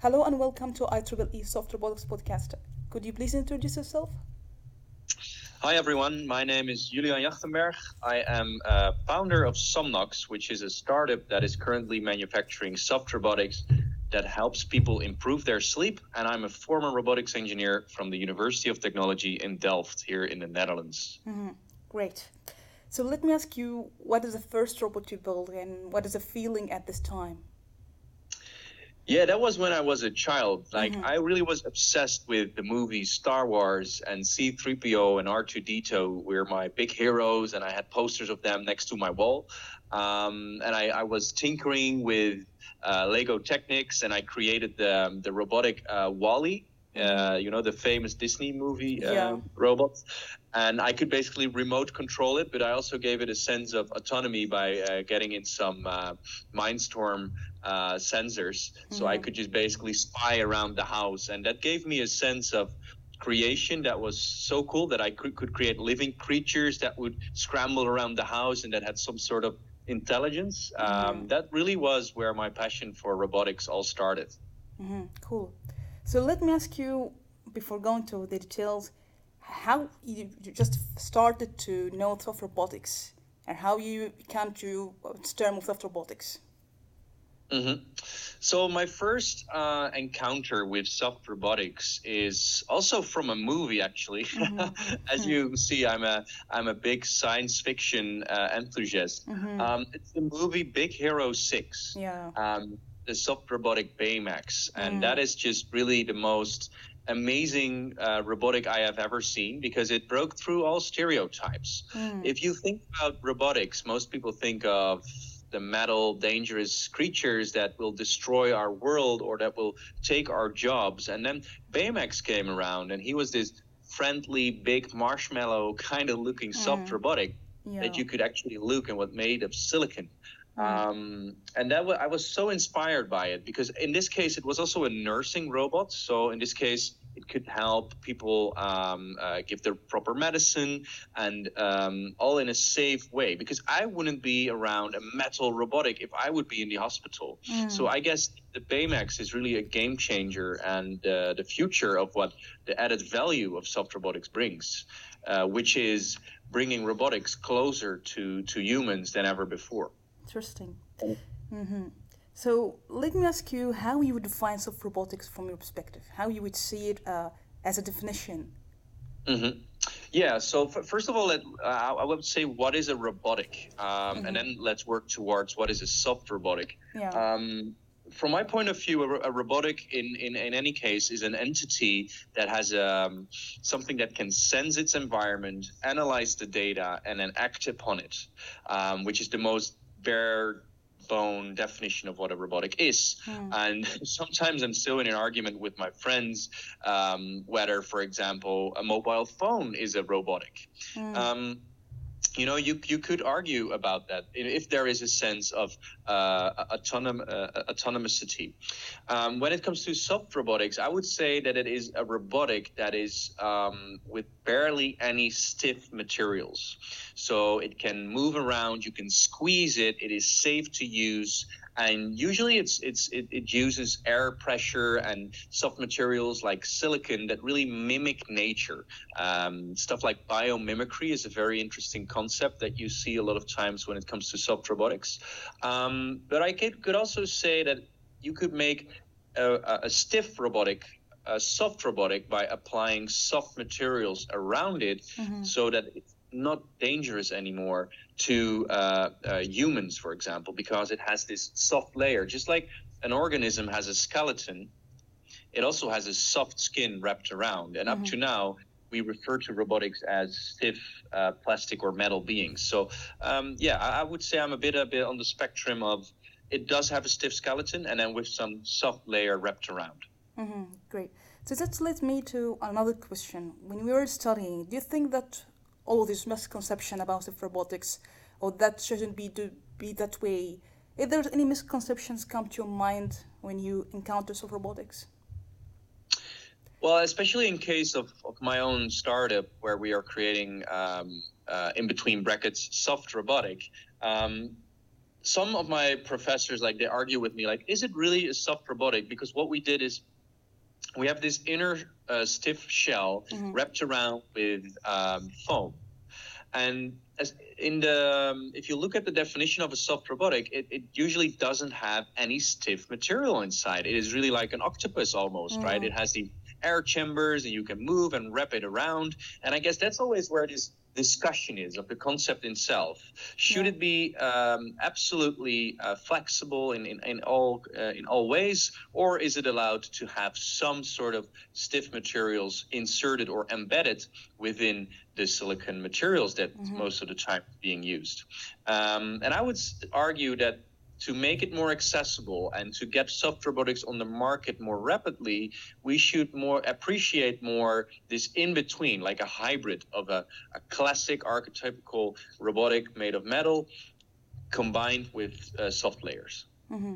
Hello and welcome to IEEE Soft Robotics Podcast. Could you please introduce yourself? Hi everyone, my name is Julian Jagtenberg. I am a founder of Somnox, which is a startup that is currently manufacturing soft robotics that helps people improve their sleep. And I'm a former robotics engineer from the University of Technology in Delft here in the Netherlands. Mm-hmm. Great. So let me ask you, what is the first robot you built and what is the feeling at this time? Yeah, that was when I was a child. Like mm-hmm. I really was obsessed with the movies Star Wars and C3PO and R2D2 were my big heroes, and I had posters of them next to my wall. Um, and I, I, was tinkering with uh, Lego Technics, and I created the the robotic uh, WALL-E. Uh, you know the famous Disney movie uh, yeah. robots, and I could basically remote control it. But I also gave it a sense of autonomy by uh, getting in some uh, Mindstorm uh, sensors, mm-hmm. so I mm-hmm. could just basically spy around the house, and that gave me a sense of creation that was so cool that I could, could create living creatures that would scramble around the house and that had some sort of intelligence. Um, mm-hmm. That really was where my passion for robotics all started. Mm-hmm. Cool. So let me ask you, before going to the details, how you just started to know soft robotics and how you came to term of soft robotics. Mm-hmm. So my first uh, encounter with soft robotics is also from a movie, actually. Mm-hmm. As hmm. you see, I'm a I'm a big science fiction uh, enthusiast. Mm-hmm. Um, it's the movie Big Hero Six. Yeah. Um, the soft robotic Baymax, and mm. that is just really the most amazing uh, robotic I have ever seen because it broke through all stereotypes. Mm. If you think about robotics, most people think of the metal, dangerous creatures that will destroy our world or that will take our jobs. And then Baymax came around, and he was this friendly, big marshmallow kind of looking soft mm. robotic yeah. that you could actually look and was made of silicon. Mm. Um, and that I was so inspired by it because in this case it was also a nursing robot. So in this case it could help people um, uh, give their proper medicine and um, all in a safe way. Because I wouldn't be around a metal robotic if I would be in the hospital. Mm. So I guess the Baymax is really a game changer and uh, the future of what the added value of soft robotics brings, uh, which is bringing robotics closer to to humans than ever before. Interesting. Mm-hmm. So let me ask you how you would define soft robotics from your perspective, how you would see it uh, as a definition. Mm-hmm. Yeah, so f- first of all, let, uh, I would say what is a robotic, um, mm-hmm. and then let's work towards what is a soft robotic. Yeah. Um, from my point of view, a, a robotic in, in, in, any case is an entity that has um, something that can sense its environment, analyze the data, and then act upon it, um, which is the most bare bone definition of what a robotic is. Mm. And sometimes I'm still in an argument with my friends um, whether, for example, a mobile phone is a robotic. Mm. Um, you know, you you could argue about that if there is a sense of uh, autonom- uh. Um, when it comes to soft robotics, I would say that it is a robotic that is um, with barely any stiff materials. So it can move around, you can squeeze it, it is safe to use, and usually it's it's it, it, uses air pressure and soft materials like silicon that really mimic nature um, stuff like biomimicry is a very interesting concept that you see a lot of times when it comes to soft robotics um, but i could, could also say that you could make a, a stiff robotic a soft robotic by applying soft materials around it mm-hmm. so that it's not dangerous anymore to uh, uh, humans, for example, because it has this soft layer. Just like an organism has a skeleton, it also has a soft skin wrapped around. And mm-hmm. up to now, we refer to robotics as stiff uh, plastic or metal beings. So, um, yeah, I, I, would say I'm a bit a bit on the spectrum of it does have a stiff skeleton and then with some soft layer wrapped around. Mm-hmm. Great. So that leads me to another question. When we were studying, do you think that all this misconception about robotics, or that shouldn't be to be that way, if there's any misconceptions come to your mind when you encounter soft robotics? Well, especially in case of, of my own startup where we are creating um, uh, in between brackets soft robotic. Um, some of my professors like they argue with me like, is it really a soft robotic? Because what we did is we have this inner uh, stiff shell mm-hmm. wrapped around with um, foam, and as in the um, if you look at the definition of a soft robotic, it, it, usually doesn't have any stiff material inside. It is really like an octopus almost, mm. right? It has the air chambers and you can move and wrap it around. And I guess that's always where this discussion is of the concept itself. Should yeah. it be um, absolutely uh, flexible in, in, in all uh, in all ways, or is it allowed to have some sort of stiff materials inserted or embedded within the silicon materials that mm-hmm. most of the time being used? Um, and I would argue that to make it more accessible and to get soft robotics on the market more rapidly, we should more appreciate more this in between, like a hybrid of a, a classic archetypical robotic made of metal combined with uh, soft layers. Mm-hmm.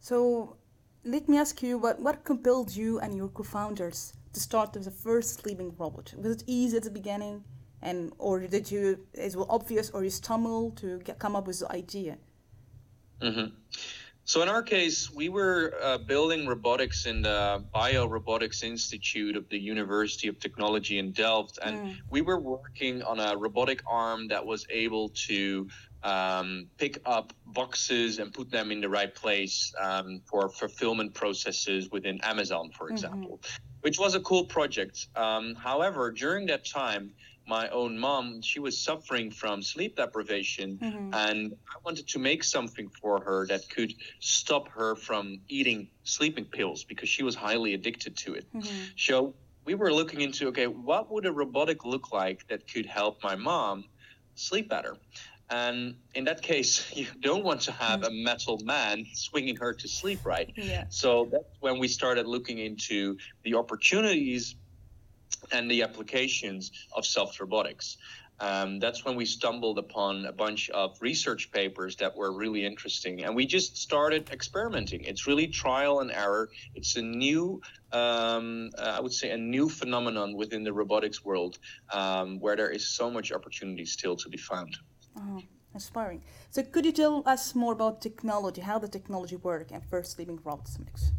So, let me ask you what, what compelled you and your co founders to start with the first sleeping robot? Was it easy at the beginning? And or did you, it was obvious, or you stumbled to get, come up with the idea? Mm-hmm. So in our case, we were uh, building robotics in the Biorobotics Institute of the University of Technology in Delft, and mm. we were working on a robotic arm that was able to um, pick up boxes and put them in the right place um, for fulfillment processes within Amazon, for mm-hmm. example, mm-hmm. which was a cool project. Um, however, during that time, my own mom, she was suffering from sleep deprivation, mm-hmm. and I wanted to make something for her that could stop her from eating sleeping pills because she was highly addicted to it. Mm-hmm. So we were looking into okay, what would a robotic look like that could help my mom sleep better? And in that case, you don't want to have mm-hmm. a metal man swinging her to sleep, right? Yeah. So that's when we started looking into the opportunities and the applications of soft robotics. Um, that's when we stumbled upon a bunch of research papers that were really interesting. And we just started experimenting. It's really trial and error. It's a new, um, uh, I would say, a new phenomenon within the robotics world um, where there is so much opportunity still to be found. Oh, inspiring. So, could you tell us more about technology, how the technology works, and first living robotics?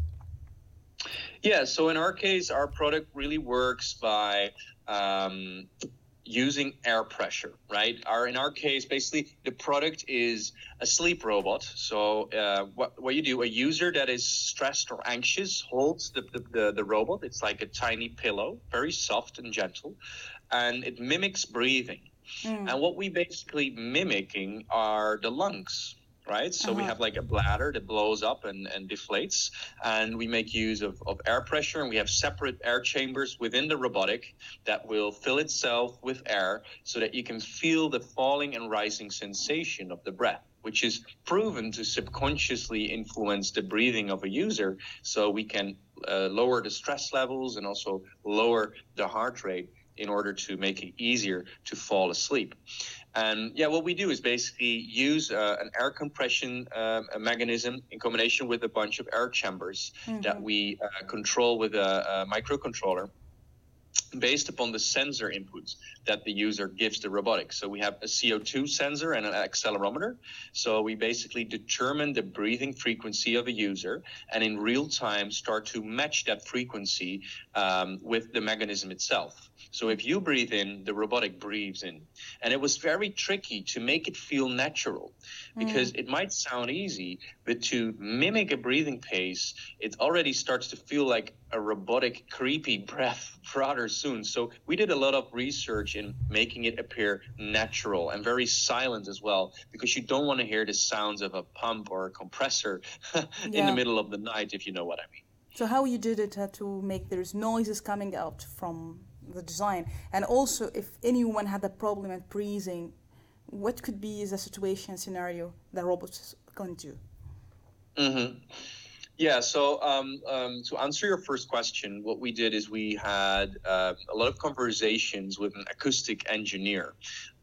Yeah, so in our case, our product really works by um, using air pressure, right? Our in our case, basically, the product is a sleep robot. So uh, what what you do, a user that is stressed or anxious holds the, the, the, the robot. It's like a tiny pillow, very soft and gentle, and it mimics breathing. Mm. And what we basically mimicking are the lungs right? So uh-huh. we have like a bladder that blows up and, and deflates, and we make use of, of air pressure, and we have separate air chambers within the robotic that will fill itself with air so that you can feel the falling and rising sensation of the breath. Which is proven to subconsciously influence the breathing of a user, so we can uh, lower the stress levels and also lower the heart rate in order to make it easier to fall asleep. And yeah, what we do is basically use uh, an air compression uh, mechanism in combination with a bunch of air chambers mm-hmm. that we uh, control with a, a, microcontroller based upon the sensor inputs that the user gives the robotic. So we have a CO2 sensor and an accelerometer. So we basically determine the breathing frequency of a user and in real time start to match that frequency um, with the mechanism itself. So if you breathe in, the robotic breathes in. And it was very tricky to make it feel natural because mm. it might sound easy, but to mimic a breathing pace, it already starts to feel like a robotic, creepy breath rather soon. So we did a lot of research in making it appear natural and very silent as well, because you don't want to hear the sounds of a pump or a compressor yeah. in the middle of the night, if you know what I mean. So how you did it had to make there's noises coming out from the design and also if anyone had a problem at breathing what could be the situation scenario that robots can do mm-hmm. Yeah, so um, um, to answer your first question, what we did is we had uh, a lot of conversations with an acoustic engineer,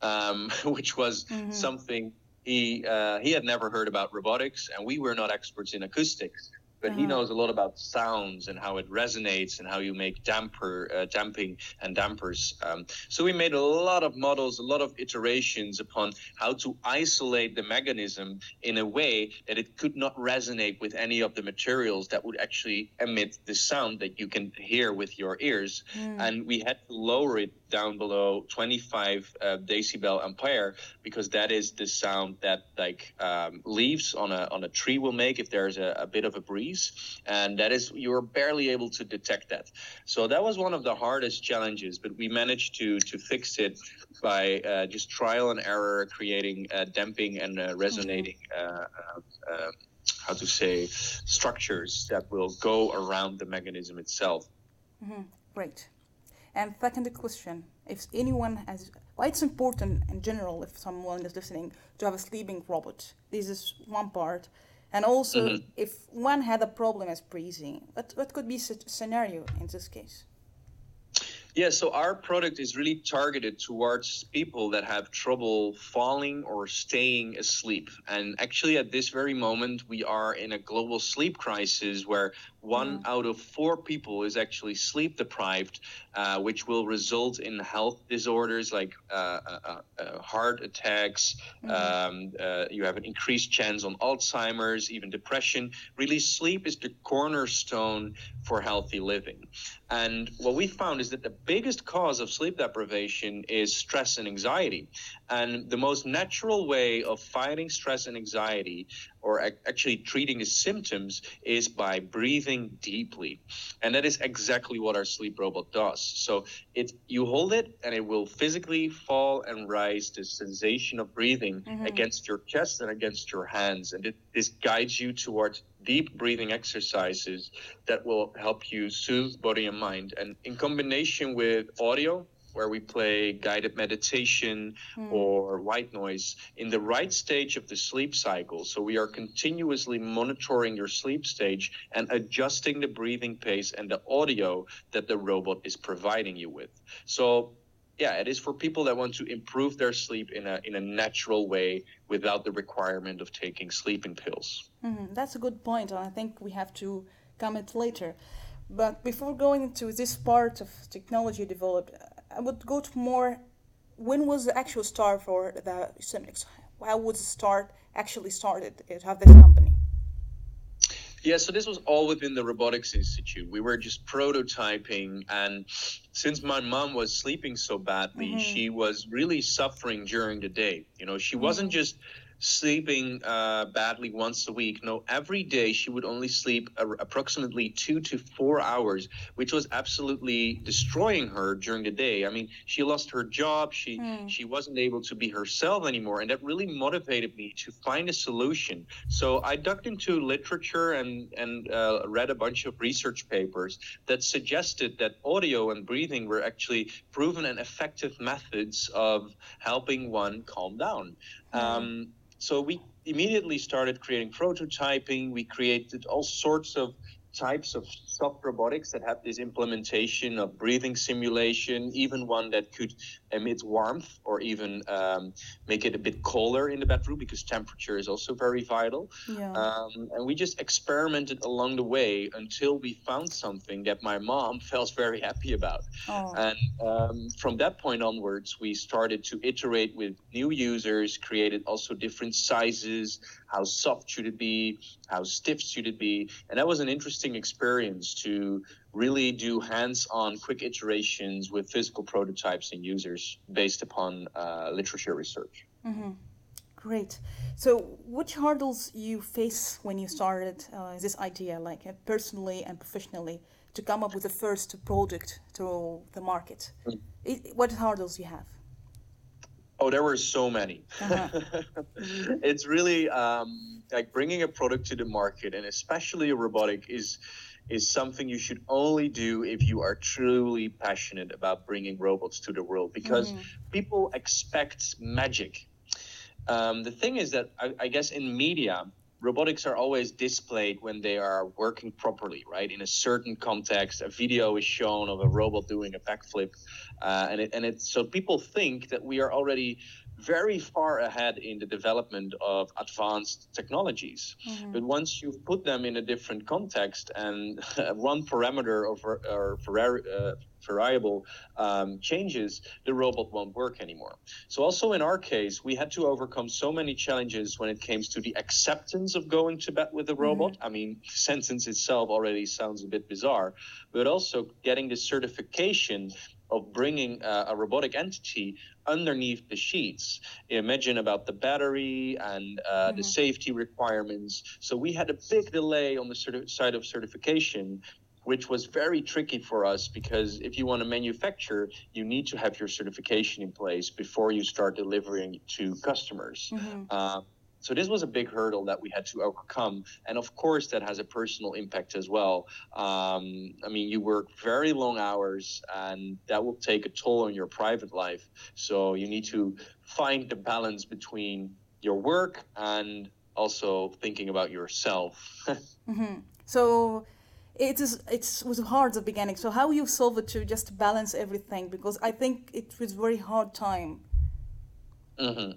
um, which was mm-hmm. something he uh, he had never heard about robotics, and we were not experts in acoustics but he uh-huh. knows a lot about sounds and how it resonates and how you make damper uh, damping and dampers um, so we made a lot of models a lot of iterations upon how to isolate the mechanism in a way that it could not resonate with any of the materials that would actually emit the sound that you can hear with your ears mm. and we had to lower it down below 25 uh, decibel ampere because that is the sound that like um, leaves on a on a tree will make if there's a, a bit of a breeze and that is you're barely able to detect that. So that was one of the hardest challenges, but we managed to to fix it by uh, just trial and error, creating uh, damping and uh, resonating. Mm-hmm. Uh, uh, how to say structures that will go around the mechanism itself. Mm-hmm. Great. And second question: If anyone has, why it's important in general, if someone is listening, to have a sleeping robot. This is one part. And also, mm-hmm. if one had a problem as breathing, what, what could be a scenario in this case? Yeah, so our product is really targeted towards people that have trouble falling or staying asleep. And actually, at this very moment, we are in a global sleep crisis where one mm. out of four people is actually sleep deprived, uh, which will result in health disorders like uh, uh, uh, uh heart attacks. Mm. Um, uh, you have an increased chance on Alzheimer's, even depression. Really, sleep is the cornerstone for healthy living. And what we found is that the biggest cause of sleep deprivation is stress and anxiety. And the most natural way of fighting stress and anxiety or actually treating the symptoms is by breathing deeply. And that is exactly what our sleep robot does. So it you hold it and it will physically fall and rise the sensation of breathing mm-hmm. against your chest and against your hands. And it, this guides you towards deep breathing exercises that will help you soothe body and mind. And in combination with audio, where we play guided meditation mm. or white noise in the right stage of the sleep cycle. So we are continuously monitoring your sleep stage and adjusting the breathing pace and the audio that the robot is providing you with. So yeah, it is for people that want to improve their sleep in a in a natural way without the requirement of taking sleeping pills. Mm-hmm. That's a good point, and I think we have to comment later. But before going into this part of technology developed, I would go to more. When was the actual start for the Somnox? How was the start actually started to have this company? Yeah, so this was all within the Robotics Institute. We were just prototyping, and since my mom was sleeping so badly, mm-hmm. she was really suffering during the day. You know, she mm-hmm. wasn't just sleeping uh, badly once a week. No, every day she would only sleep a- approximately two to four hours, which was absolutely destroying her during the day. I mean, she lost her job. She mm. she wasn't able to be herself anymore, and that really motivated me to find a solution. So I dug into literature and and uh, read a bunch of research papers that suggested that audio and breathing were actually proven and effective methods of helping one calm down. Mm. Um, so we immediately started creating prototyping. We created all sorts of types of soft robotics that have this implementation of breathing simulation, even one that could emit warmth or even um, make it a bit colder in the bedroom because temperature is also very vital. Yeah. Um, and we just experimented along the way until we found something that my mom felt very happy about. Oh. And um, from that point onwards, we started to iterate with new users, created also different sizes. How soft should it be? How stiff should it be? And that was an interesting experience to really do hands-on quick iterations with physical prototypes and users based upon uh, literature research. Mm-hmm. Great. So, which hurdles you face when you started uh, this idea, like uh, personally and professionally, to come up with the first product to the market? Mm-hmm. It, what hurdles you have? Oh, there were so many. Uh-huh. it's really um, like bringing a product to the market, and especially a robotic, is is something you should only do if you are truly passionate about bringing robots to the world because mm. people expect magic. Um, the thing is that I, I, guess in media, robotics are always displayed when they are working properly, right? In a certain context, a video is shown of a robot doing a backflip, uh, and it and it so people think that we are already very far ahead in the development of advanced technologies. Mm-hmm. But once you've put them in a different context and one parameter or, or uh, variable um, changes, the robot won't work anymore. So, also in our case, we had to overcome so many challenges when it came to the acceptance of going to bed with a mm-hmm. robot. Mm-hmm. I mean, sentence itself already sounds a bit bizarre, but also getting the certification of bringing uh, a robotic entity underneath the sheets. Imagine about the battery and uh, mm-hmm. the safety requirements. So we had a big delay on the certi- side of certification. Which was very tricky for us because if you want to manufacture, you need to have your certification in place before you start delivering to customers. Mm-hmm. Uh, so this was a big hurdle that we had to overcome, and of course that has a personal impact as well. Um, I mean, you work very long hours, and that will take a toll on your private life. So you need to find the balance between your work and also thinking about yourself. mm-hmm. So it is it was hard at the beginning. So how you solve it to just balance everything? Because I think it was very hard time. Mm-hmm.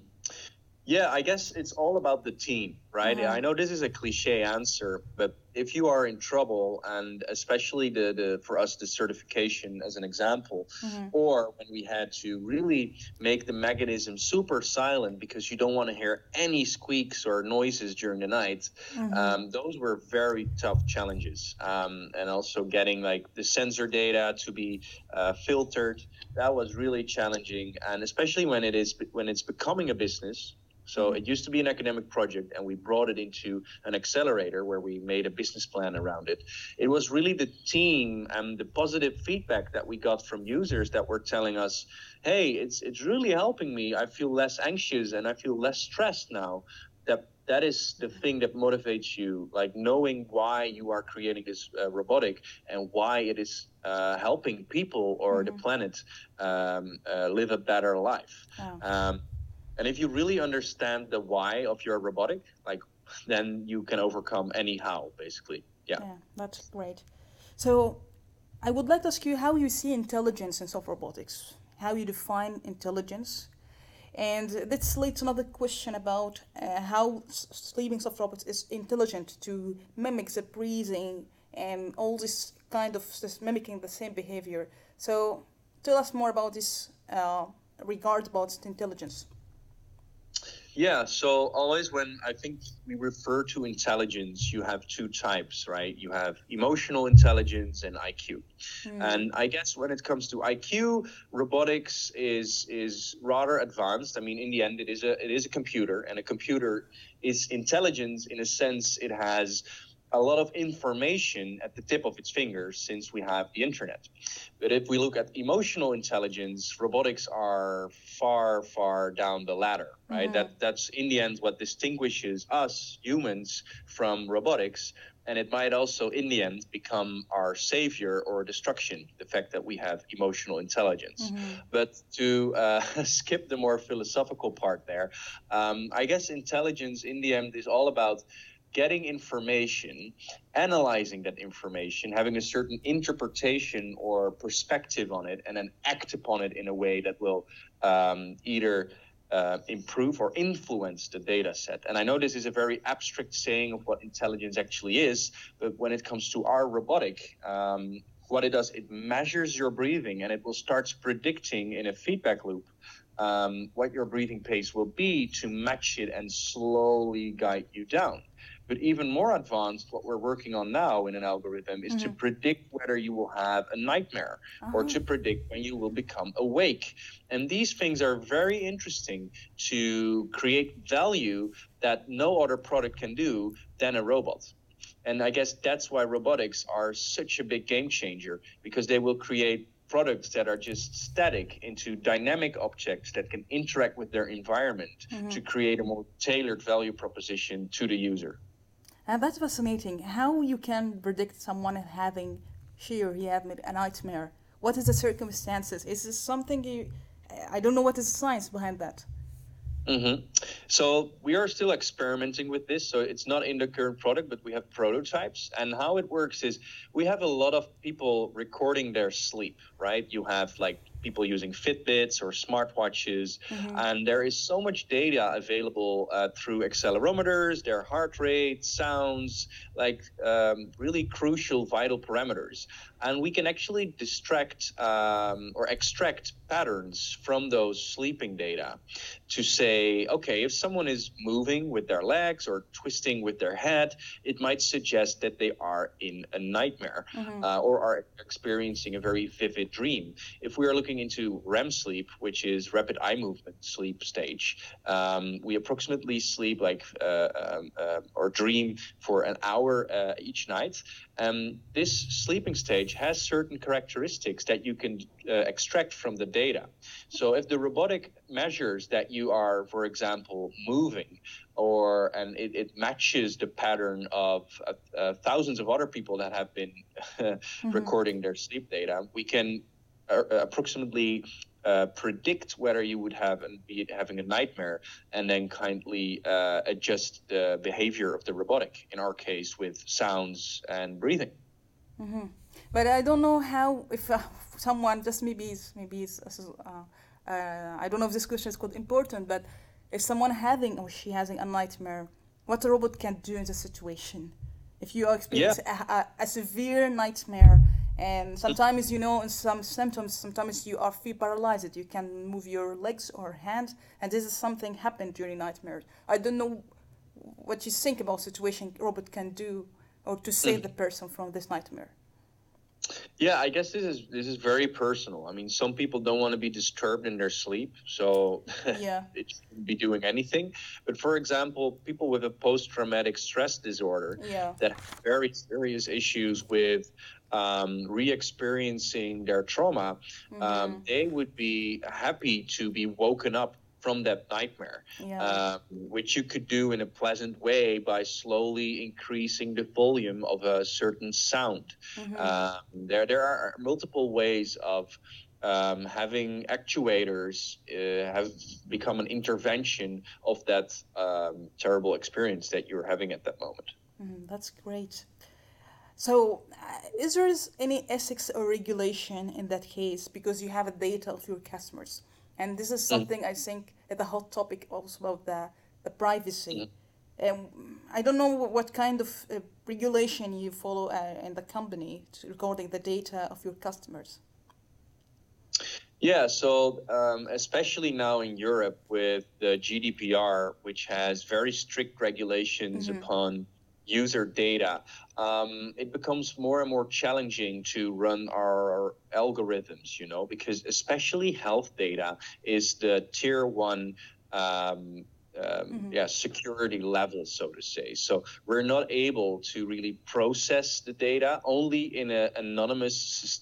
Yeah, I guess it's all about the team, right? I know this is a cliche answer, but if you are in trouble, and especially the, the for us the certification as an example, mm-hmm. or when we had to really make the mechanism super silent because you don't want to hear any squeaks or noises during the night, mm-hmm. um, those were very tough challenges. Um, and also getting like the sensor data to be uh, filtered, that was really challenging, and especially when it is when it's becoming a business so it used to be an academic project, and we brought it into an accelerator where we made a business plan around it. It was really the team and the positive feedback that we got from users that were telling us, "Hey, it's it's really helping me. I feel less anxious and I feel less stressed now." That that is the thing that motivates you, like knowing why you are creating this uh, robotic and why it is uh, helping people or mm-hmm. the planet um, uh, live a better life. Oh. Um, and if you really understand the why of your robotic, like then you can overcome any how, basically. Yeah. Yeah, that's great. So I would like to ask you how you see intelligence in soft robotics, how you define intelligence. And this leads to another question about uh, how sleeping soft robots is intelligent to mimic the breathing and all this kind of just mimicking the same behavior. So tell us more about this uh, regard about intelligence. Yeah, so always when I think we refer to intelligence, you have two types, right? You have emotional intelligence and IQ. Mm. And I guess when it comes to IQ, robotics is is rather advanced. I mean, in the end, it is a it is a computer, and a computer is intelligence in a sense. It has a lot of information at the tip of its fingers since we have the internet. But if we look at emotional intelligence, robotics are far, far down the ladder, right? Mm-hmm. That that's in the end what distinguishes us humans from robotics. And it might also, in the end, become our savior or destruction, the fact that we have emotional intelligence. Mm-hmm. But to uh, skip the more philosophical part there, um, I guess intelligence in the end is all about getting information, analyzing that information, having a certain interpretation or perspective on it, and then act upon it in a way that will um, either uh, improve or influence the data set. And I know this is a very abstract saying of what intelligence actually is, but when it comes to our robotic, um, what it does, it measures your breathing and it will start predicting in a feedback loop um, what your breathing pace will be to match it and slowly guide you down. But even more advanced, what we're working on now in an algorithm is mm-hmm. to predict whether you will have a nightmare uh-huh. or to predict when you will become awake. And these things are very interesting to create value that no other product can do than a robot. And I guess that's why robotics are such a big game changer because they will create products that are just static into dynamic objects that can interact with their environment mm-hmm. to create a more tailored value proposition to the user. And that's fascinating. How you can predict someone having she or he having a nightmare? What is the circumstances? Is this something you? I don't know what is the science behind that. Mm-hmm. So we are still experimenting with this. So it's not in the current product, but we have prototypes. And how it works is we have a lot of people recording their sleep, right? You have like people using Fitbits or smartwatches, mm-hmm. and there is so much data available uh, through accelerometers, their heart rate, sounds, like um, really crucial vital parameters. And we can actually distract um, or extract patterns from those sleeping data to say, okay, if someone is moving with their legs or twisting with their head, it might suggest that they are in a nightmare mm-hmm. uh, or are experiencing a very vivid dream. If we are looking into REM sleep, which is rapid eye movement sleep stage, um, we approximately sleep like uh, um, uh, or dream for an hour uh, each night. Um, this sleeping stage has certain characteristics that you can uh, extract from the data. So if the robotic measures that you are, for example, moving, or and it, it matches the pattern of uh, uh, thousands of other people that have been mm-hmm. recording their sleep data, we can approximately uh, predict whether you would have and be having a nightmare and then kindly uh, adjust the behavior of the robotic in our case with sounds and breathing mm-hmm. but i don't know how if uh, someone just maybe is maybe is uh, uh, i don't know if this question is called important but if someone having or she having a nightmare what a robot can do in this situation if you are experiencing yeah. a, a, a severe nightmare and sometimes you know in some symptoms sometimes you are feel paralyzed. You can move your legs or hands. And this is something happened during nightmares. I don't know what you think about situation robot can do or to save mm. the person from this nightmare. Yeah i guess this is this is very personal. I mean some people don't want to be disturbed in their sleep so yeah. it shouldn't be doing anything. But for example people with a post-traumatic stress disorder yeah. that have very serious issues with um, re-experiencing their trauma, um, mm-hmm. um, they would be happy to be woken up from that nightmare, yeah. uh, which you could do in a pleasant way by slowly increasing the volume of a certain sound. Mm-hmm. Uh, there, there are multiple ways of um, having actuators uh, have become an intervention of that um, terrible experience that you're having at that moment. Mm, that's great. So, uh, is there any ethics or regulation in that case because you have a data of your customers? And this is mm. something mm. I think at the hot topic also about the, the privacy. Mm. Um, I don't know what kind of uh, regulation you follow uh, in the company regarding the data of your customers. Yeah, so um, especially now in Europe with the GDPR, which has very strict regulations mm-hmm. upon user data, um, it becomes more and more challenging to run our algorithms, you know, because especially health data is the tier one. Um, um, mm-hmm. yeah, security level, so to say. So we're not able to really process the data only in an anonymous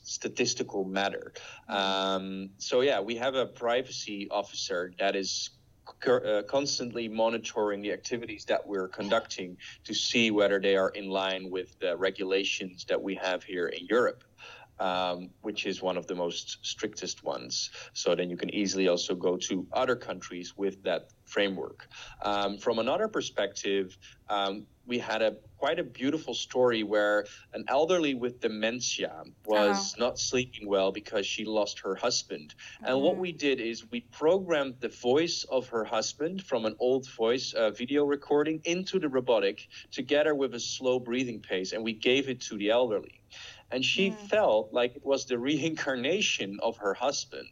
statistical matter. Mm-hmm. Um, so yeah, we have a privacy officer that is uh, constantly monitoring the activities that we're conducting to see whether they are in line with the regulations that we have here in Europe. Um, which is one of the most strictest ones. So then you can easily also go to other countries with that framework. Um, from another perspective, um, we had a quite a beautiful story where an elderly with dementia was uh-huh. not sleeping well because she lost her husband. Mm-hmm. And what mm-hmm. we did is we programmed the voice of her husband from an old voice uh, video recording into the robotic together with a slow breathing pace, and we gave it to the elderly and she mm. felt like it was the reincarnation of her husband.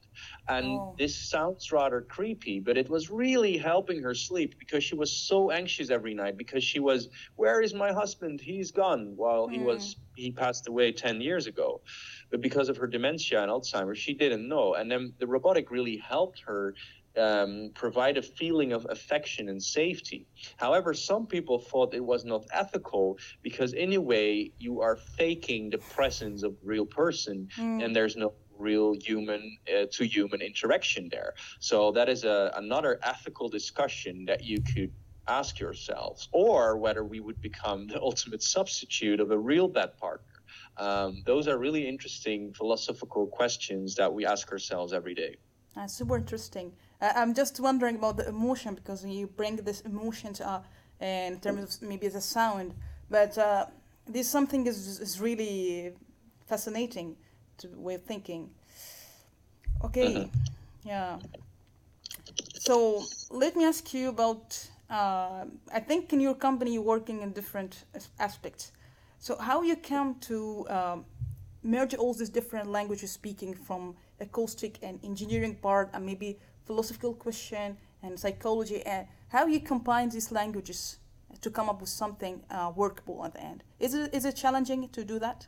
And oh. this sounds rather creepy, but it was really helping her sleep because she was so anxious every night because she was, where is my husband? He's gone. Well, mm. he was he passed away 10 years ago. But because of her dementia and Alzheimer's, she didn't know. And then the robotic really helped her um, provide a feeling of affection and safety. However, some people thought it was not ethical because, in a way, you are faking the presence of real person mm. and there's no real human uh, to human interaction there. So, that is a, another ethical discussion that you could ask yourselves, or whether we would become the ultimate substitute of a real bed partner. Um, those are really interesting philosophical questions that we ask ourselves every day. That's super interesting. Uh, I'm just wondering about the emotion because you bring this emotion to, uh, in terms of maybe the sound, but uh, this something is, is really fascinating to way of thinking. Okay, mm-hmm. yeah. So let me ask you about. Uh, I think in your company you're working in different aspects. So how you come to um, merge all these different languages speaking from acoustic and engineering part and maybe philosophical question and psychology and how you combine these languages to come up with something uh, workable at the end. Is it, is it challenging to do that?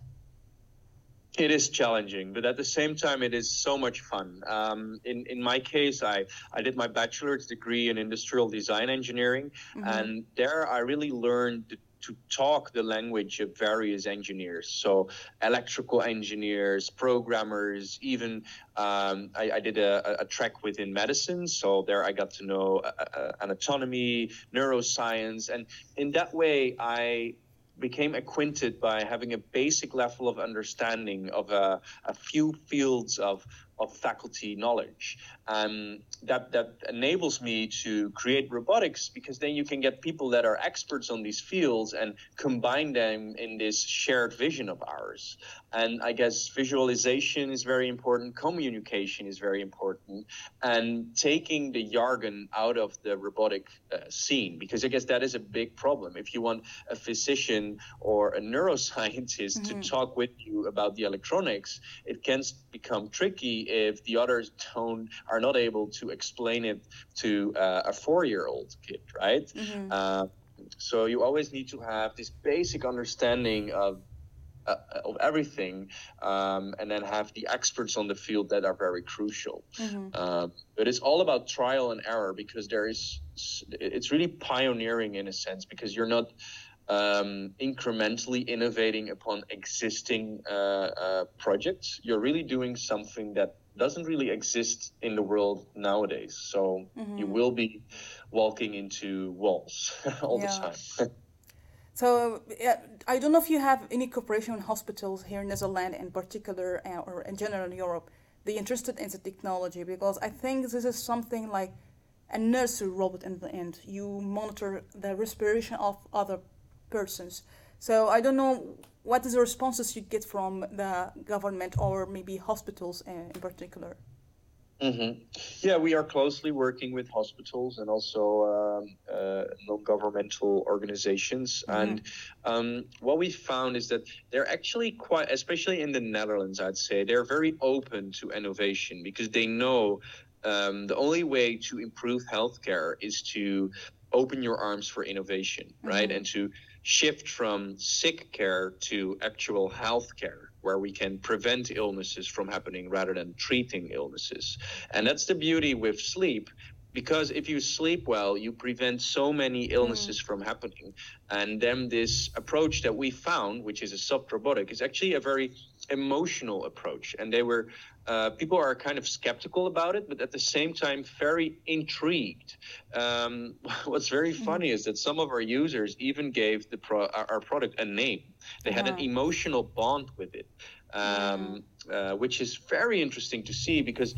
It is challenging, but at the same time, it is so much fun. Um, in in my case, I I did my bachelor's degree in industrial design engineering, mm-hmm. and there I really learned to talk the language of various engineers. So electrical engineers, programmers, even um, I, I, did a, a, track within medicine. So there I got to know uh, uh, anatomy, neuroscience, and in that way I became acquainted by having a basic level of understanding of a, a few fields of, of faculty knowledge. Um, that, that enables me to create robotics because then you can get people that are experts on these fields and combine them in this shared vision of ours. And I guess visualization is very important, communication is very important, and taking the jargon out of the robotic uh, scene, because I guess that is a big problem. If you want a physician or a neuroscientist mm-hmm. to talk with you about the electronics, it can become tricky if the others don't are not able to explain it to uh, a four-year-old kid, right? Mm-hmm. Uh, so you always need to have this basic understanding of uh, of everything, um, and then have the experts on the field that are very crucial. Mm-hmm. Uh, but it's all about trial and error because there is it's really pioneering in a sense because you're not um, incrementally innovating upon existing uh, uh, projects. You're really doing something that doesn't really exist in the world nowadays. So mm-hmm. you will be walking into walls all yeah. the time. So I don't know if you have any cooperation with hospitals here in Netherlands in particular uh, or in general in Europe. They interested in the technology because I think this is something like a nursery robot in the end. You monitor the respiration of other persons. So I don't know what is the responses you get from the government or maybe hospitals uh, in particular. Mm-hmm. Yeah, we are closely working with hospitals and also um, uh, non-governmental organizations. Mm-hmm. And um, what we found is that they're actually quite, especially in the Netherlands, I'd say, they're very open to innovation because they know um, the only way to improve healthcare is to open your arms for innovation, right? Mm-hmm. And to shift from sick care to actual health care where we can prevent illnesses from happening rather than treating illnesses. And that's the beauty with sleep. Because if you sleep well, you prevent so many illnesses mm. from happening. And then this approach that we found, which is a soft robotic, is actually a very emotional approach. And they were uh, people are kind of skeptical about it, but at the same time very intrigued. Um, what's very mm-hmm. funny is that some of our users even gave the pro- our product a name. They had an emotional bond with it, um, uh, which is very interesting to see because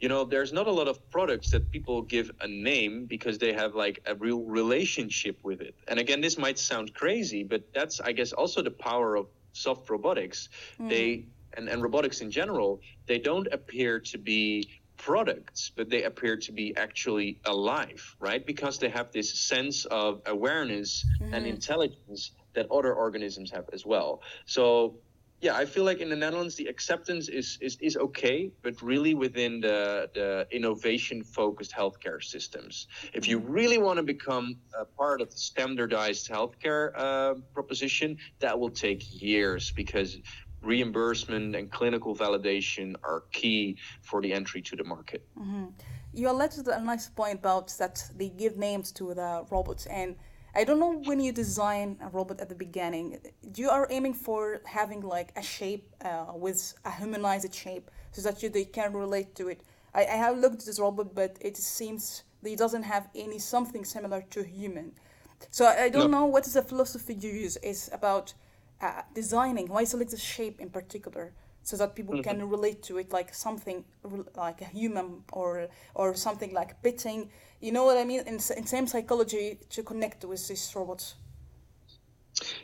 you know there's not a lot of products that people give a name because they have like a real relationship with it and again this might sound crazy but that's i guess also the power of soft robotics mm. they and, and robotics in general they don't appear to be products, but they appear to be actually alive, right? Because they have this sense of awareness mm-hmm. and intelligence that other organisms have as well. So yeah, I feel like in the Netherlands the acceptance is is, is okay, but really within the, the innovation focused healthcare systems. If you really want to become a part of the standardized healthcare uh, proposition, that will take years because reimbursement and clinical validation are key for the entry to the market. Mm-hmm. You alleged a nice point about that they give names to the robots and I don't know when you design a robot at the beginning, you are aiming for having like a shape uh, with a humanized shape so that you, they can relate to it. I, I have looked at this robot, but it seems that it doesn't have any something similar to human. So I, I don't no. know what is the philosophy you use is about uh, designing. Why select the shape in particular so that people mm-hmm. can relate to it like something like a human or or something like bitting you know what i mean in, in same psychology to connect with these robots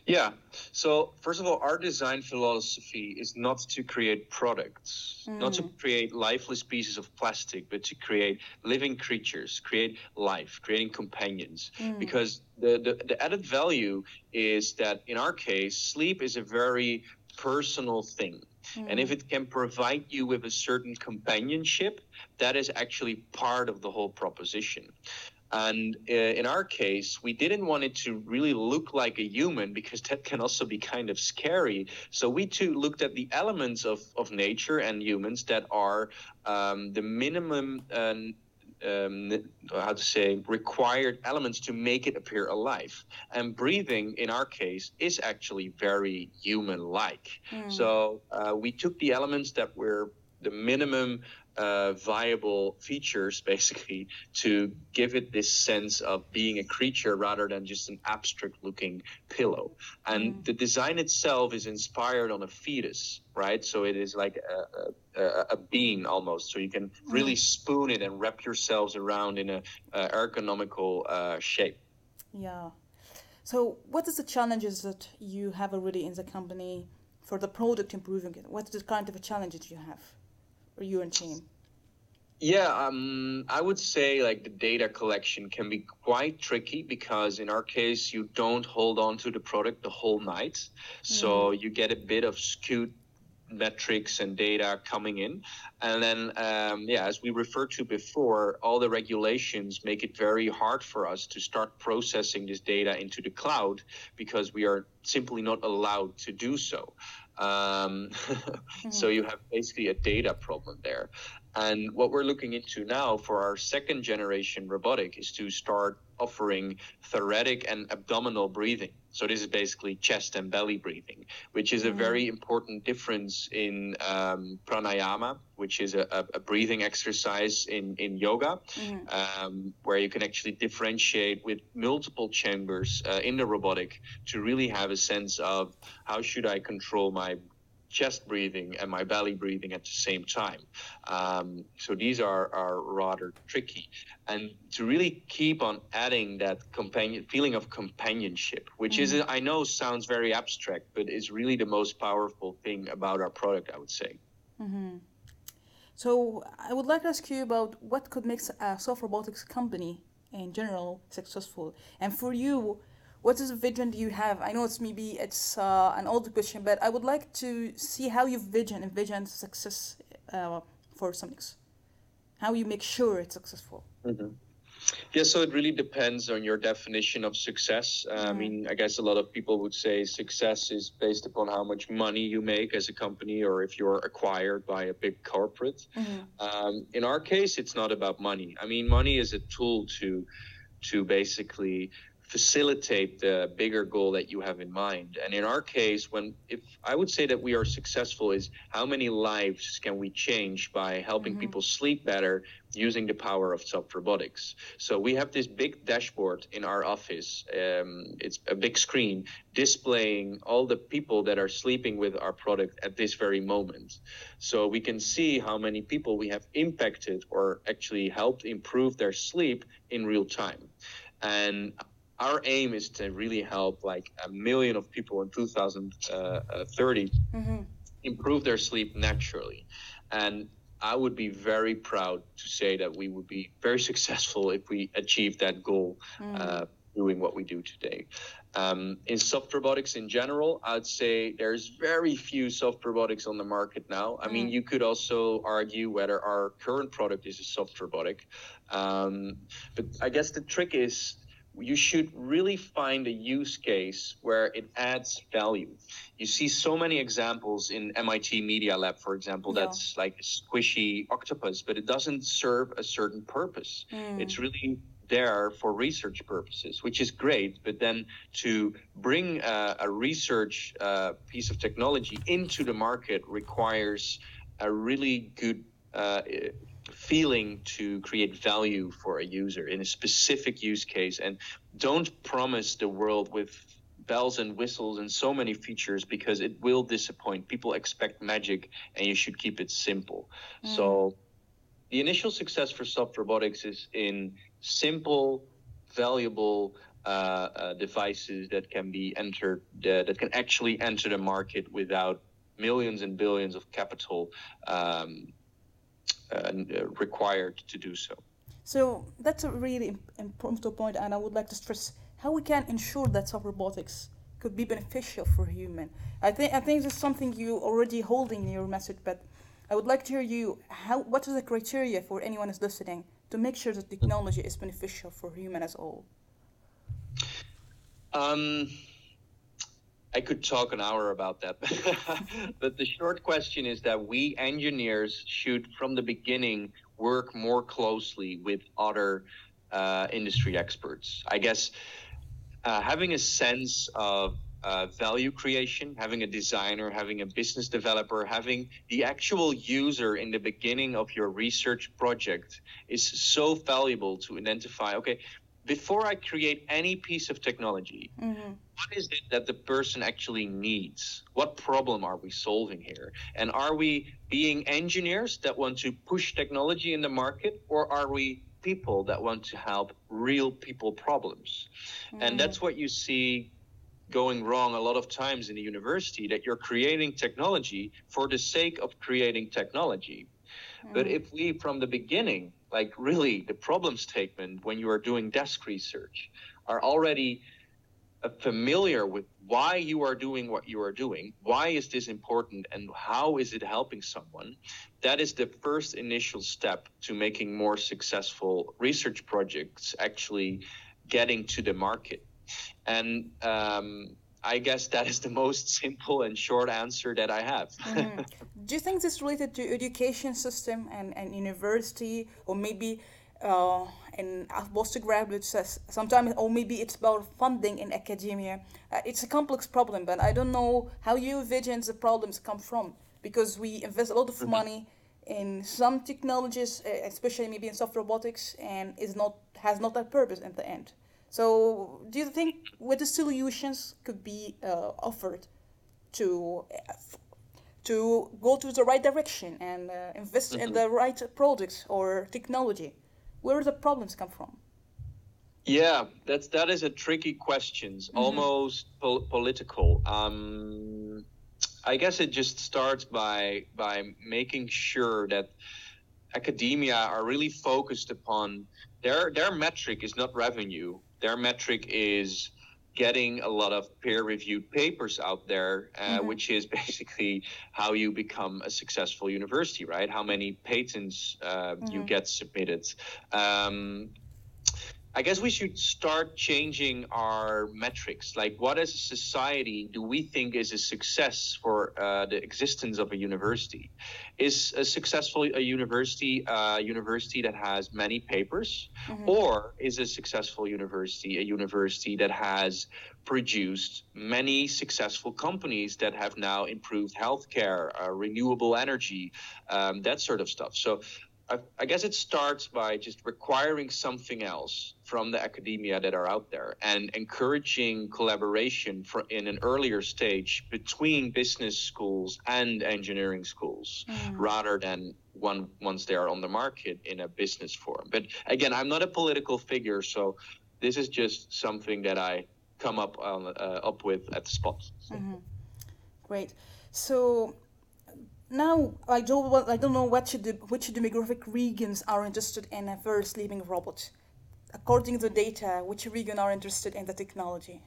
yeah. So, first of all, our design philosophy is not to create products, mm. not to mm. create lifeless pieces of plastic, but to create living creatures, create life, creating companions. Mm. Because the, the, the added value is that in our case, sleep is a very personal thing. Mm. And if it can provide you with a certain companionship, that is actually part of the whole proposition. And uh, in our case, we didn't want it to really look like a human because that can also be kind of scary. So we too looked at the elements of, of nature and humans that are um, the minimum. Uh, um, how to say required elements to make it appear alive and breathing in our case is actually very human like mm. so uh, we took the elements that were the minimum uh, viable features basically to give it this sense of being a creature rather than just an abstract looking pillow. And mm. the design itself is inspired on a fetus right? So it is like a, a, a being almost. So you can really mm. spoon it and wrap yourselves around in a, a ergonomical uh, shape. Yeah. So what is the challenges that you have already in the company for the product improving it? What is the kind of challenges you have or you and team? Yeah, um, I would say like the data collection can be quite tricky because in our case you don't hold on to the product the whole night, mm. so you get a bit of skewed metrics and data coming in, and then um, yeah, as we referred to before, all the regulations make it very hard for us to start processing this data into the cloud because we are simply not allowed to do so. Um, mm-hmm. So you have basically a data problem there. And what we're looking into now for our second generation robotic is to start offering thoracic and abdominal breathing. So this is basically chest and belly breathing, which is a very mm-hmm. important difference in um, pranayama, which is a, a, breathing exercise in, in yoga, mm. um, where you can actually differentiate with multiple chambers uh, in the robotic to really have a sense of how should I control my chest breathing and my belly breathing at the same time. Um, so these are, are rather tricky. And to really keep on adding that companion feeling of companionship, which mm-hmm. is I know sounds very abstract, but is really the most powerful thing about our product, I would say. Mm-hmm. So I would like to ask you about what could make a soft robotics company in general successful, and for you what is the vision do you have? I know it's maybe it's uh, an old question, but I would like to see how you vision envision success uh, for Somnox. How you make sure it's successful. Mm-hmm. Yeah, so it really depends on your definition of success. Uh, mm-hmm. I mean, I guess a lot of people would say success is based upon how much money you make as a company or if you're acquired by a big corporate. Mm-hmm. Um, in our case, it's not about money. I mean, money is a tool to to basically facilitate the bigger goal that you have in mind. And in our case, when if I would say that we are successful is how many lives can we change by helping mm-hmm. people sleep better using the power of soft robotics. So we have this big dashboard in our office. Um, it's a big screen displaying all the people that are sleeping with our product at this very moment. So we can see how many people we have impacted or actually helped improve their sleep in real time. And our aim is to really help like a million of people in 2030 mm-hmm. improve their sleep naturally and i would be very proud to say that we would be very successful if we achieve that goal mm. uh, doing what we do today um, in soft robotics in general, I'd say there's very few soft robotics on the market now. I mean, mm. you could also argue whether our current product is a soft robotic. Um, but I guess the trick is you should really find a use case where it adds value. You see so many examples in MIT Media Lab, for example, yeah. that's like a squishy octopus, but it doesn't serve a certain purpose. Mm. It's really there for research purposes, which is great. But then to bring a, a research uh, piece of technology into the market requires a really good uh, feeling to create value for a user in a specific use case and don't promise the world with bells and whistles and so many features because it will disappoint. People expect magic, and you should keep it simple. Mm. So, the initial success for soft robotics is in simple, valuable uh, uh, devices that can be entered, uh, that can actually enter the market without millions and billions of capital um, required to do so. So that's a really important point, and I would like to stress how we can ensure that soft robotics could be beneficial for human. I think I think this is something you already holding in your message, but I would like to hear you. How what is the criteria for anyone who's listening to make sure that technology is beneficial for human as all? Um, I could talk an hour about that, but the short question is that we engineers should, from the beginning, work more closely with other uh, industry experts. I guess uh, having a sense of uh, value creation, having a designer, having a business developer, having the actual user in the beginning of your research project is so valuable to identify okay, before I create any piece of technology, mm-hmm. what is it that the person actually needs? What problem are we solving here? And are we being engineers that want to push technology in the market, or are we people that want to help real people problems. Mm. And that's what you see going wrong a lot of times in the university that you're creating technology for the sake of creating technology. Mm. But if we, from the beginning, like really the problem statement when you are doing desk research, are already familiar with why you are doing what you are doing, why is this important, and how is it helping someone, that is the first initial step to making more successful research projects actually getting to the market. And um, I guess that is the most simple and short answer that I have. mm. Do you think this is related to education system and, and university, or maybe uh, in postgraduate sometimes or maybe it's about funding in academia uh, it's a complex problem but i don't know how you envision the problems come from because we invest a lot of mm-hmm. money in some technologies uh, especially maybe in soft robotics and is not has not that purpose at the end so do you think what the solutions could be uh, offered to uh, to go to the right direction and uh, invest mm-hmm. in the right products or technology where the problems come from? Yeah, that's that is a tricky question, mm-hmm. almost po- political. Um, I guess it just starts by by making sure that academia are really focused upon their their metric is not revenue. Their metric is getting a lot of peer-reviewed papers out there, uh, mm-hmm. which is basically how you become a successful university, right? How many patents uh, mm-hmm. you get submitted. Um, I guess we should start changing our metrics. Like, what as a society do we think is a success for uh, the existence of a university? Is a successful a university a university that has many papers, mm-hmm. or is a successful university a university that has produced many successful companies that have now improved healthcare, uh, renewable energy, um, that sort of stuff? So I, I guess it starts by just requiring something else from the academia that are out there and encouraging collaboration for, in an earlier stage between business schools and engineering schools mm. rather than one once they are on the market in a business form. But again, I'm not a political figure, so this is just something that I come up on, uh, up with at the spot. Mm-hmm. Great. So now I don't I don't know what the, which demographic regions are interested in a first sleeping robot. According to the data, which region are interested in the technology?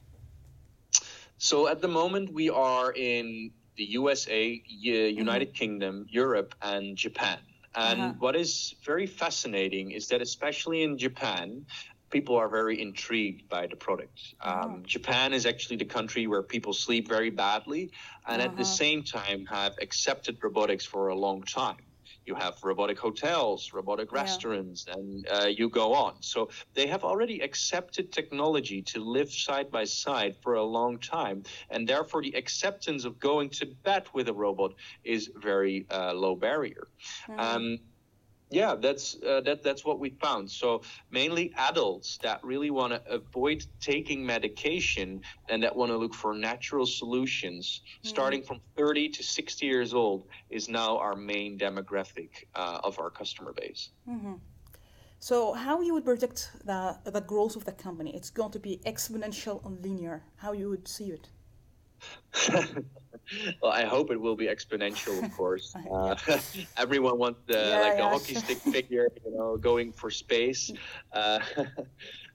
So at the moment we are in the USA, United mm-hmm. Kingdom, Europe, and Japan. And uh-huh. what is very fascinating is that especially in Japan, people are very intrigued by the product. Um, oh. Japan is actually the country where people sleep very badly, and uh-huh. at the uh-huh. same time have accepted robotics for a long time. You have robotic hotels, robotic yeah. restaurants, and uh, you go on. So they have already accepted technology to live side by side for a long time, and therefore the acceptance of going to bed with a robot is very uh, low barrier. Mm-hmm. Um, yeah, that's uh, that that's what we found. So mainly adults that really want to avoid taking medication and that want to look for natural solutions, mm-hmm. starting from 30 to 60 years old, is now our main demographic uh, of our customer base. Mm-hmm. So how you would predict the the growth of the company? It's going to be exponential and linear. How you would see it? well, I hope it will be exponential, of course. Uh, everyone wants the yeah, like yeah. a hockey stick figure, you know, going for space. Uh,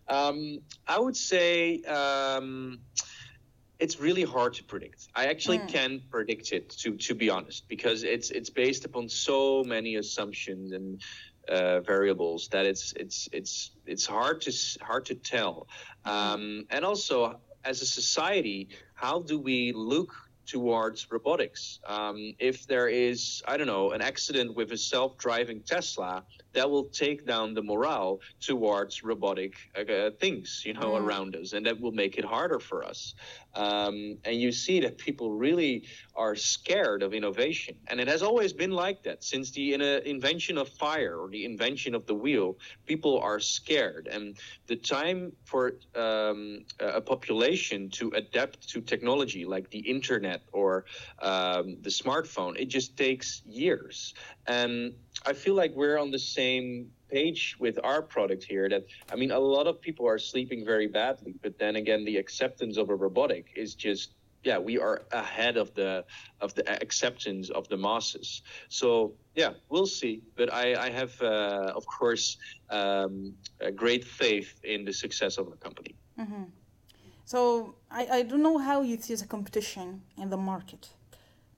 um, I would say um, it's really hard to predict. I actually mm. can predict it, to to be honest, because it's it's based upon so many assumptions and. Uh, variables that it's it's it's it's hard to hard to tell, hmm. um, and also as a society, how do we look towards robotics. Um, if there is, I don't know, an accident with a self driving Tesla, that will take down the morale towards robotic uh, things, you know, mm. around us, and that will make it harder for us. Um, and you see that people really are scared of innovation. And it has always been like that since the in invention of fire or the invention of the wheel. People are scared. And the time for um, a population to adapt to technology like the internet or um, the smartphone, it just takes years. And I feel like we're on the same page with our product here that i mean a lot of people are sleeping very badly but then again the acceptance of a robotic is just yeah we are ahead of the of the acceptance of the masses. So yeah we'll see. But i i have uh, of course um, great faith in the success of the company. Mm-hmm. so I, I don't know how you see the competition in the market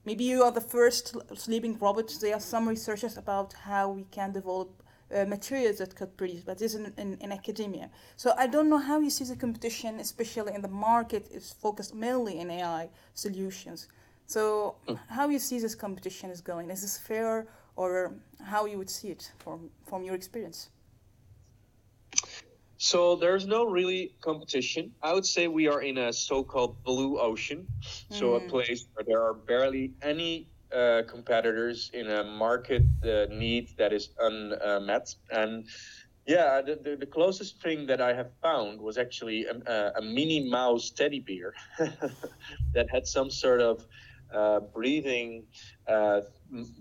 maybe you are the first sleeping robot there are some researchers about how we can develop uh, materials that could produce, but this is in, in, in, academia. So I don't know how you see the competition, especially in the market, is focused mainly in AI solutions. So mm. how you see this competition is going? Is this fair, or how you would see it from from your experience? So there's no really competition. I would say we are in a so-called blue ocean, so mm. a place where there are barely any uh, competitors in a market uh, need that is unmet. And yeah, the, the, the, closest thing that I have found was actually a, a Minnie Mouse teddy bear that had some sort of uh, breathing uh,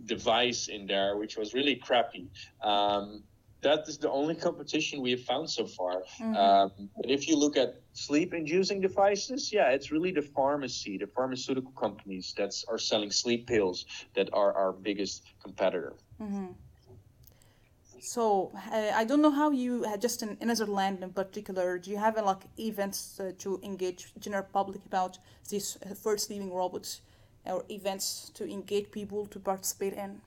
device in there, which was really crappy. Um, that is the only competition we have found so far. Mm-hmm. Um, but if you look at sleep-inducing devices, yeah, it's really the pharmacy, the pharmaceutical companies that are selling sleep pills that are our biggest competitor. Mm-hmm. So uh, I don't know how you uh, just in, in Netherlands in particular. Do you have uh, like events uh, to engage general public about these uh, first living robots, or events to engage people to participate in?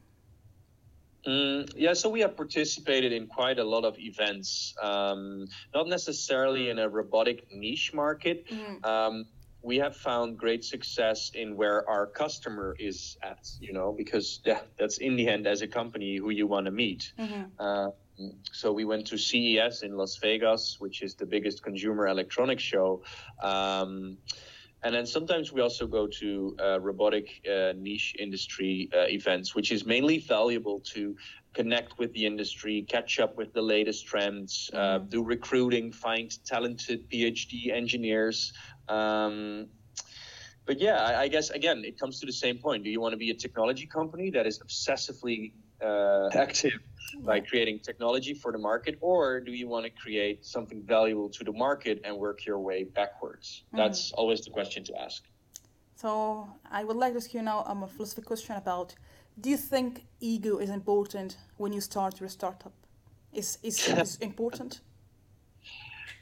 Mm, yeah, so we have participated in quite a lot of events, um, not necessarily in a robotic niche market. Mm. Um, we have found great success in where our customer is at, you know, because yeah, that's in the end as a company who you want to meet. Mm-hmm. Uh, so we went to CES in Las Vegas, which is the biggest consumer electronics show. Um, and then sometimes we also go to uh, robotic uh, niche industry uh, events, which is mainly valuable to connect with the industry, catch up with the latest trends, uh, mm-hmm. do recruiting, find talented PhD engineers. Um, but yeah, I, I, guess again, it comes to the same point. Do you want to be a technology company that is obsessively uh, active by creating technology for the market, or do you want to create something valuable to the market and work your way backwards? Mm-hmm. That's always the question to ask. So I would like to ask you now um, a philosophical question about: Do you think ego is important when you start your startup? Is is, is important?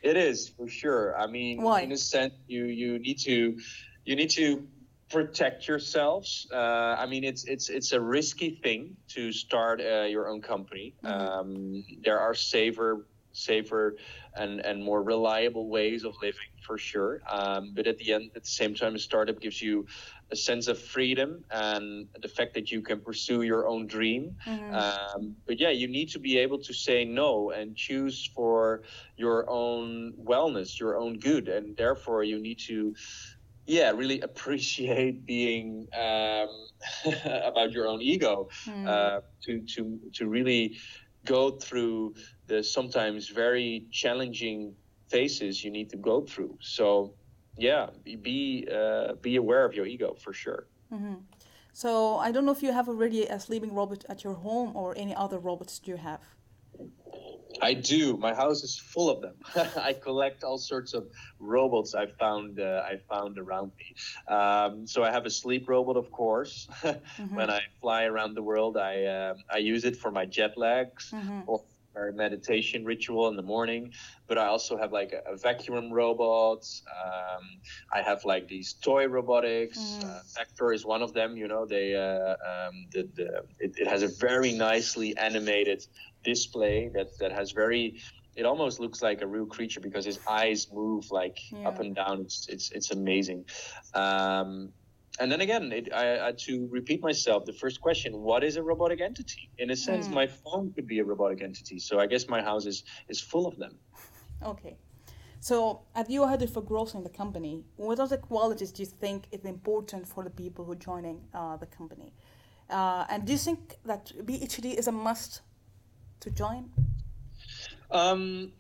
It is for sure. I mean, Why? in a sense, you you need to you need to protect yourselves. Uh, I mean, it's it's it's a risky thing to start uh, your own company. Mm-hmm. Um, there are safer safer and and more reliable ways of living for sure. Um, but at the end, at the same time, a startup gives you a sense of freedom and the fact that you can pursue your own dream. Mm-hmm. Um, but yeah, you need to be able to say no and choose for your own wellness, your own good, and therefore you need to yeah, really appreciate being um, about your own ego mm. uh, to to to really go through the sometimes very challenging phases you need to go through. So yeah, be uh, be aware of your ego for sure. Mm-hmm. So I don't know if you have already a sleeping robot at your home or any other robots do you have. I do. My house is full of them. I collect all sorts of robots I found uh, I found around me. Um, so I have a sleep robot, of course. mm-hmm. When I fly around the world, I uh, I use it for my jet lags mm-hmm. or our meditation ritual in the morning. But I also have like a, a vacuum robot. Um, I have like these toy robotics. Mm. Uh, Vector is one of them. You know, they uh, um, the, the it, it, has a very nicely animated display that that has very. It almost looks like a real creature because his eyes move like yeah. up and down. It's it's it's amazing. Um, and then again, it, I, I, to repeat myself, the first question: What is a robotic entity? In a sense, mm. my phone could be a robotic entity. So I guess my house is is full of them. Okay. So, as you headed for growth in the company, what are the qualities do you think is important for the people who are joining uh, the company? Uh, and do you think that PhD is a must to join? Um,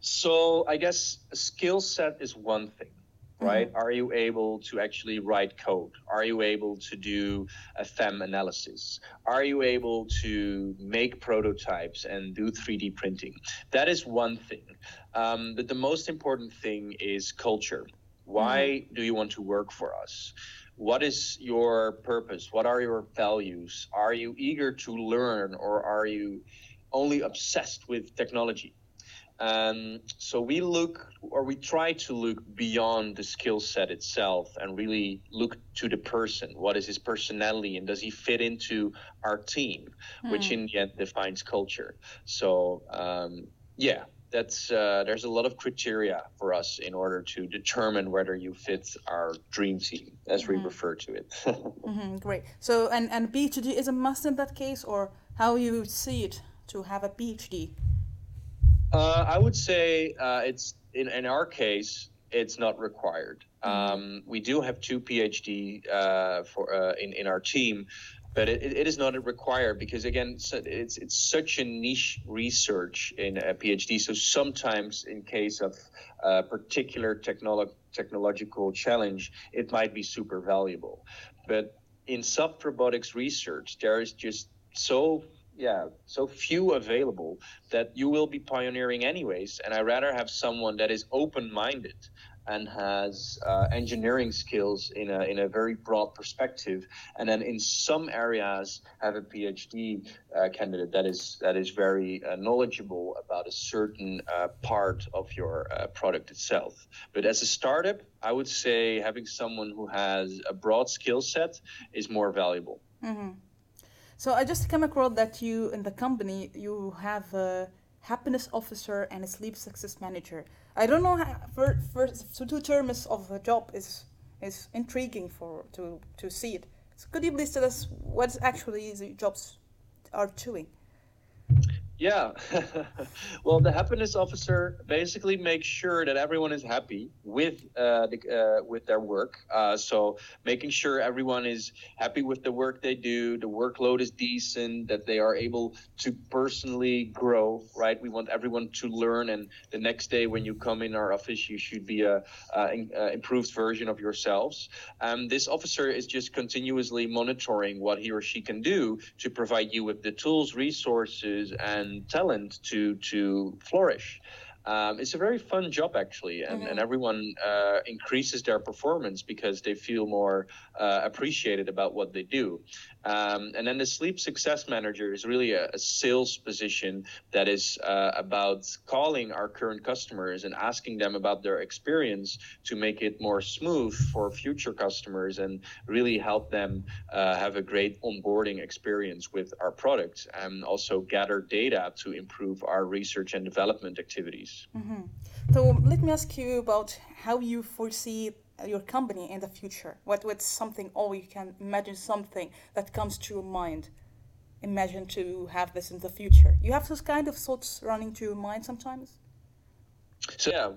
so, I guess a skill set is one thing right? Mm-hmm. Are you able to actually write code? Are you able to do a FEM analysis? Are you able to make prototypes and do 3D printing? That is one thing. Um, but the most important thing is culture. Why mm-hmm. do you want to work for us? What is your purpose? What are your values? Are you eager to learn or are you only obsessed with technology? Um, so we look or we try to look beyond the skill set itself and really look to the person. What is his personality and does he fit into our team, mm. which in the end defines culture. So um, yeah, that's uh, there's a lot of criteria for us in order to determine whether you fit our dream team, as mm-hmm. we refer to it. mm-hmm, great. So and and PhD is a must in that case, or how you see it to have a PhD? Uh, I would say uh, it's in, in our case, it's not required. Mm-hmm. Um, we do have two PhD uh, for uh, in in our team, but it, it is not required because again, it's it's such a niche research in a PhD. So sometimes, in case of a particular technolo- technological challenge, it might be super valuable. But in soft robotics research, there is just so yeah so few available that you will be pioneering anyways and i rather have someone that is open-minded and has uh, engineering skills in a, in a very broad perspective and then in some areas have a phd uh, candidate that is that is very uh, knowledgeable about a certain uh, part of your uh, product itself but as a startup i would say having someone who has a broad skill set is more valuable mm-hmm. So I just came across that you in the company you have a happiness officer and a sleep success manager. I don't know how, for for so two terms of the job is is intriguing for to to see it. So could you please tell us what actually the jobs are doing? Yeah. well, the happiness officer basically makes sure that everyone is happy with uh, the, uh, with their work. Uh, so making sure everyone is happy with the work they do, the workload is decent, that they are able to personally grow. Right. We want everyone to learn, and the next day when you come in our office, you should be a, improved version of yourselves. Um, this officer is just continuously monitoring what he or she can do to provide you with the tools, resources, and and talent to to flourish. Um, it's a very fun job actually, and, mm-hmm. and everyone uh, increases their performance because they feel more uh, appreciated about what they do. Um, and then the sleep success manager is really a, a sales position that is uh, about calling our current customers and asking them about their experience to make it more smooth for future customers and really help them uh, have a great onboarding experience with our products and also gather data to improve our research and development activities. Mm-hmm. So let me ask you about how you foresee your company in the future? What what's something Oh, you can imagine something that comes to your mind? Imagine to have this in the future. You have those kind of thoughts running to your mind sometimes. So yeah,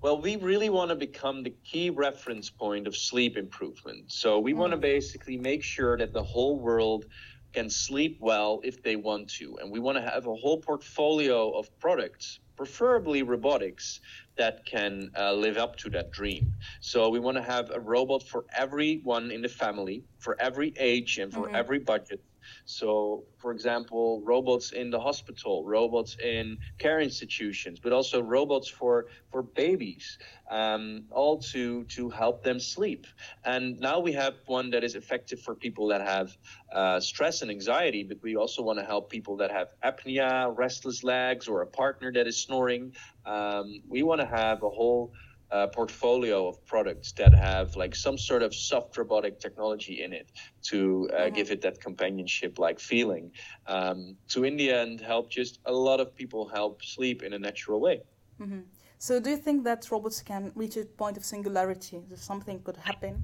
well, we really want to become the key reference point of sleep improvement. So we mm. want to basically make sure that the whole world can sleep well if they want to. And we want to have a whole portfolio of products, preferably robotics, that can uh, live up to that dream. So we want to have a robot for everyone in the family, for every age, and for mm-hmm. every budget so, for example, robots in the hospital, robots in care institutions, but also robots for for babies, um, all to to help them sleep. And now we have one that is effective for people that have uh, stress and anxiety, but we also want to help people that have apnea, restless legs, or a partner that is snoring. Um, we want to have a whole uh, portfolio of products that have like some sort of soft robotic technology in it to uh, mm-hmm. give it that companionship like feeling. Um, to in the end help just a lot of people help sleep in a natural way. Mm-hmm. so do you think that robots can reach a point of singularity? That something could happen?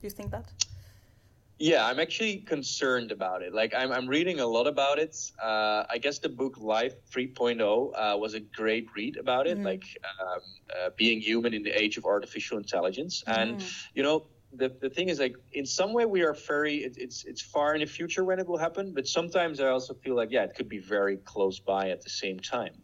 Do you think that yeah, I'm actually concerned about it. Like, I'm, I'm reading a lot about it. Uh, I guess the book Life 3.0 uh, was a great read about it, mm. like um, uh, being human in the age of artificial intelligence. Mm. And, you know, the, the thing is like in some way we are very it, it's it's far in the future when it will happen but sometimes i also feel like yeah it could be very close by at the same time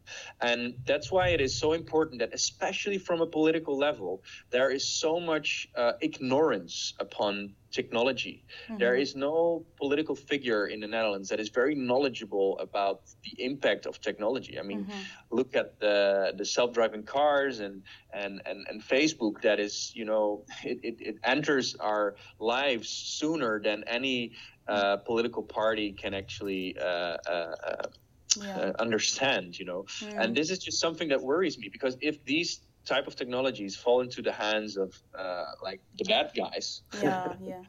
and that's why it is so important that especially from a political level there is so much uh, ignorance upon technology. Mm-hmm. There is no political figure in the Netherlands that is very knowledgeable about the impact of technology. I mean, mm-hmm. look at the the self-driving cars and and and, and Facebook that is, you know, it, it, it enters our lives sooner than any uh, political party can actually uh, uh, uh yeah. Uh, understand, you know. Yeah. And this is just something that worries me because if these type of technologies fall into the hands of uh, like the bad guys, yeah, yeah.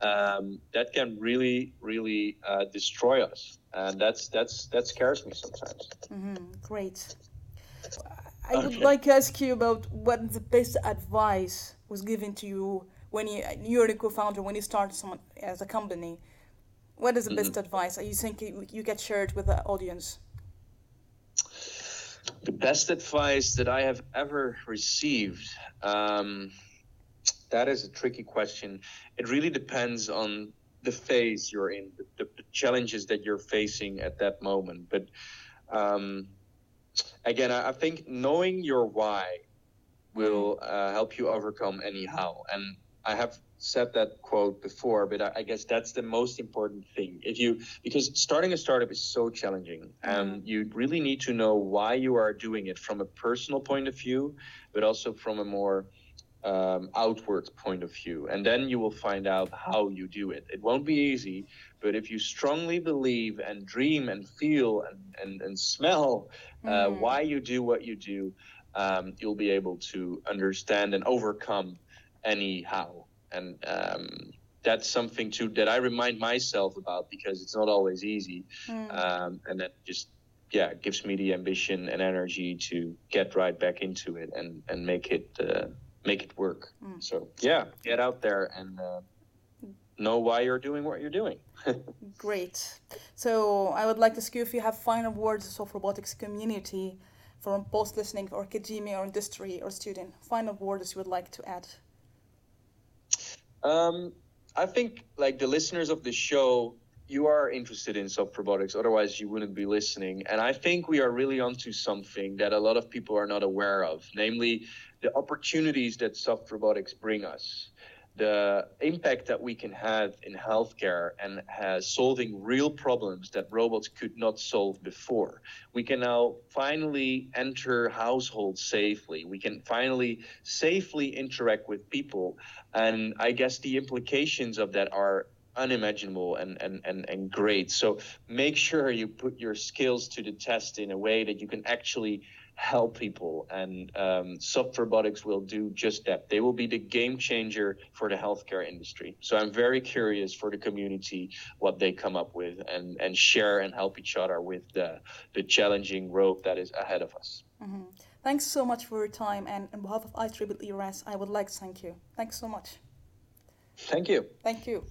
um, that can really, really uh, destroy us, and that's that's that scares me sometimes. Mm-hmm. Great. I would okay. like to ask you about what the best advice was given to you when you you're the co-founder when you started Somnox as a company. What is the mm-hmm. best advice Are you think you, you get shared with the audience? The best advice that I have ever received. Um, that is a tricky question. It really depends on the phase you're in, the, the, challenges that you're facing at that moment. But um, again, I, I, think knowing your why will uh, help you overcome anyhow. And I have said that quote before, but I, I, guess that's the most important thing. If you because starting a startup is so challenging, and mm-hmm. you really need to know why you are doing it from a personal point of view, but also from a more um, outward point of view, and then you will find out how you do it. It won't be easy, but if you strongly believe and dream and feel and and, and smell uh, mm-hmm. why you do what you do, um, you'll be able to understand and overcome anyhow and um, that's something too that I remind myself about because it's not always easy, mm. um, and that just yeah gives me the ambition and energy to get right back into it and and make it uh, make it work. Mm. So yeah, get out there and. Uh, know why you're doing what you're doing. Great. So I would like to ask you if you have final words of robotics community from post listening or academia or industry or student. Final words you would like to add. Um, I think like the listeners of the show, you are interested in soft robotics. Otherwise, you wouldn't be listening. And I think we are really onto something that a lot of people are not aware of, namely the opportunities that soft robotics bring us the impact that we can have in healthcare and solving real problems that robots could not solve before. We can now finally enter households safely. We can finally safely interact with people. And I guess the implications of that are unimaginable and, and, and, and great. So make sure you put your skills to the test in a way that you can actually help people. And um, soft robotics will do just that. They will be the game changer for the healthcare industry. So I'm very curious for the community what they come up with and, and share and help each other with the, the challenging road that is ahead of us. Mm-hmm. Thanks so much for your time. And on behalf of IEEE RAS, I would like to thank you. Thanks so much. Thank you. Thank you.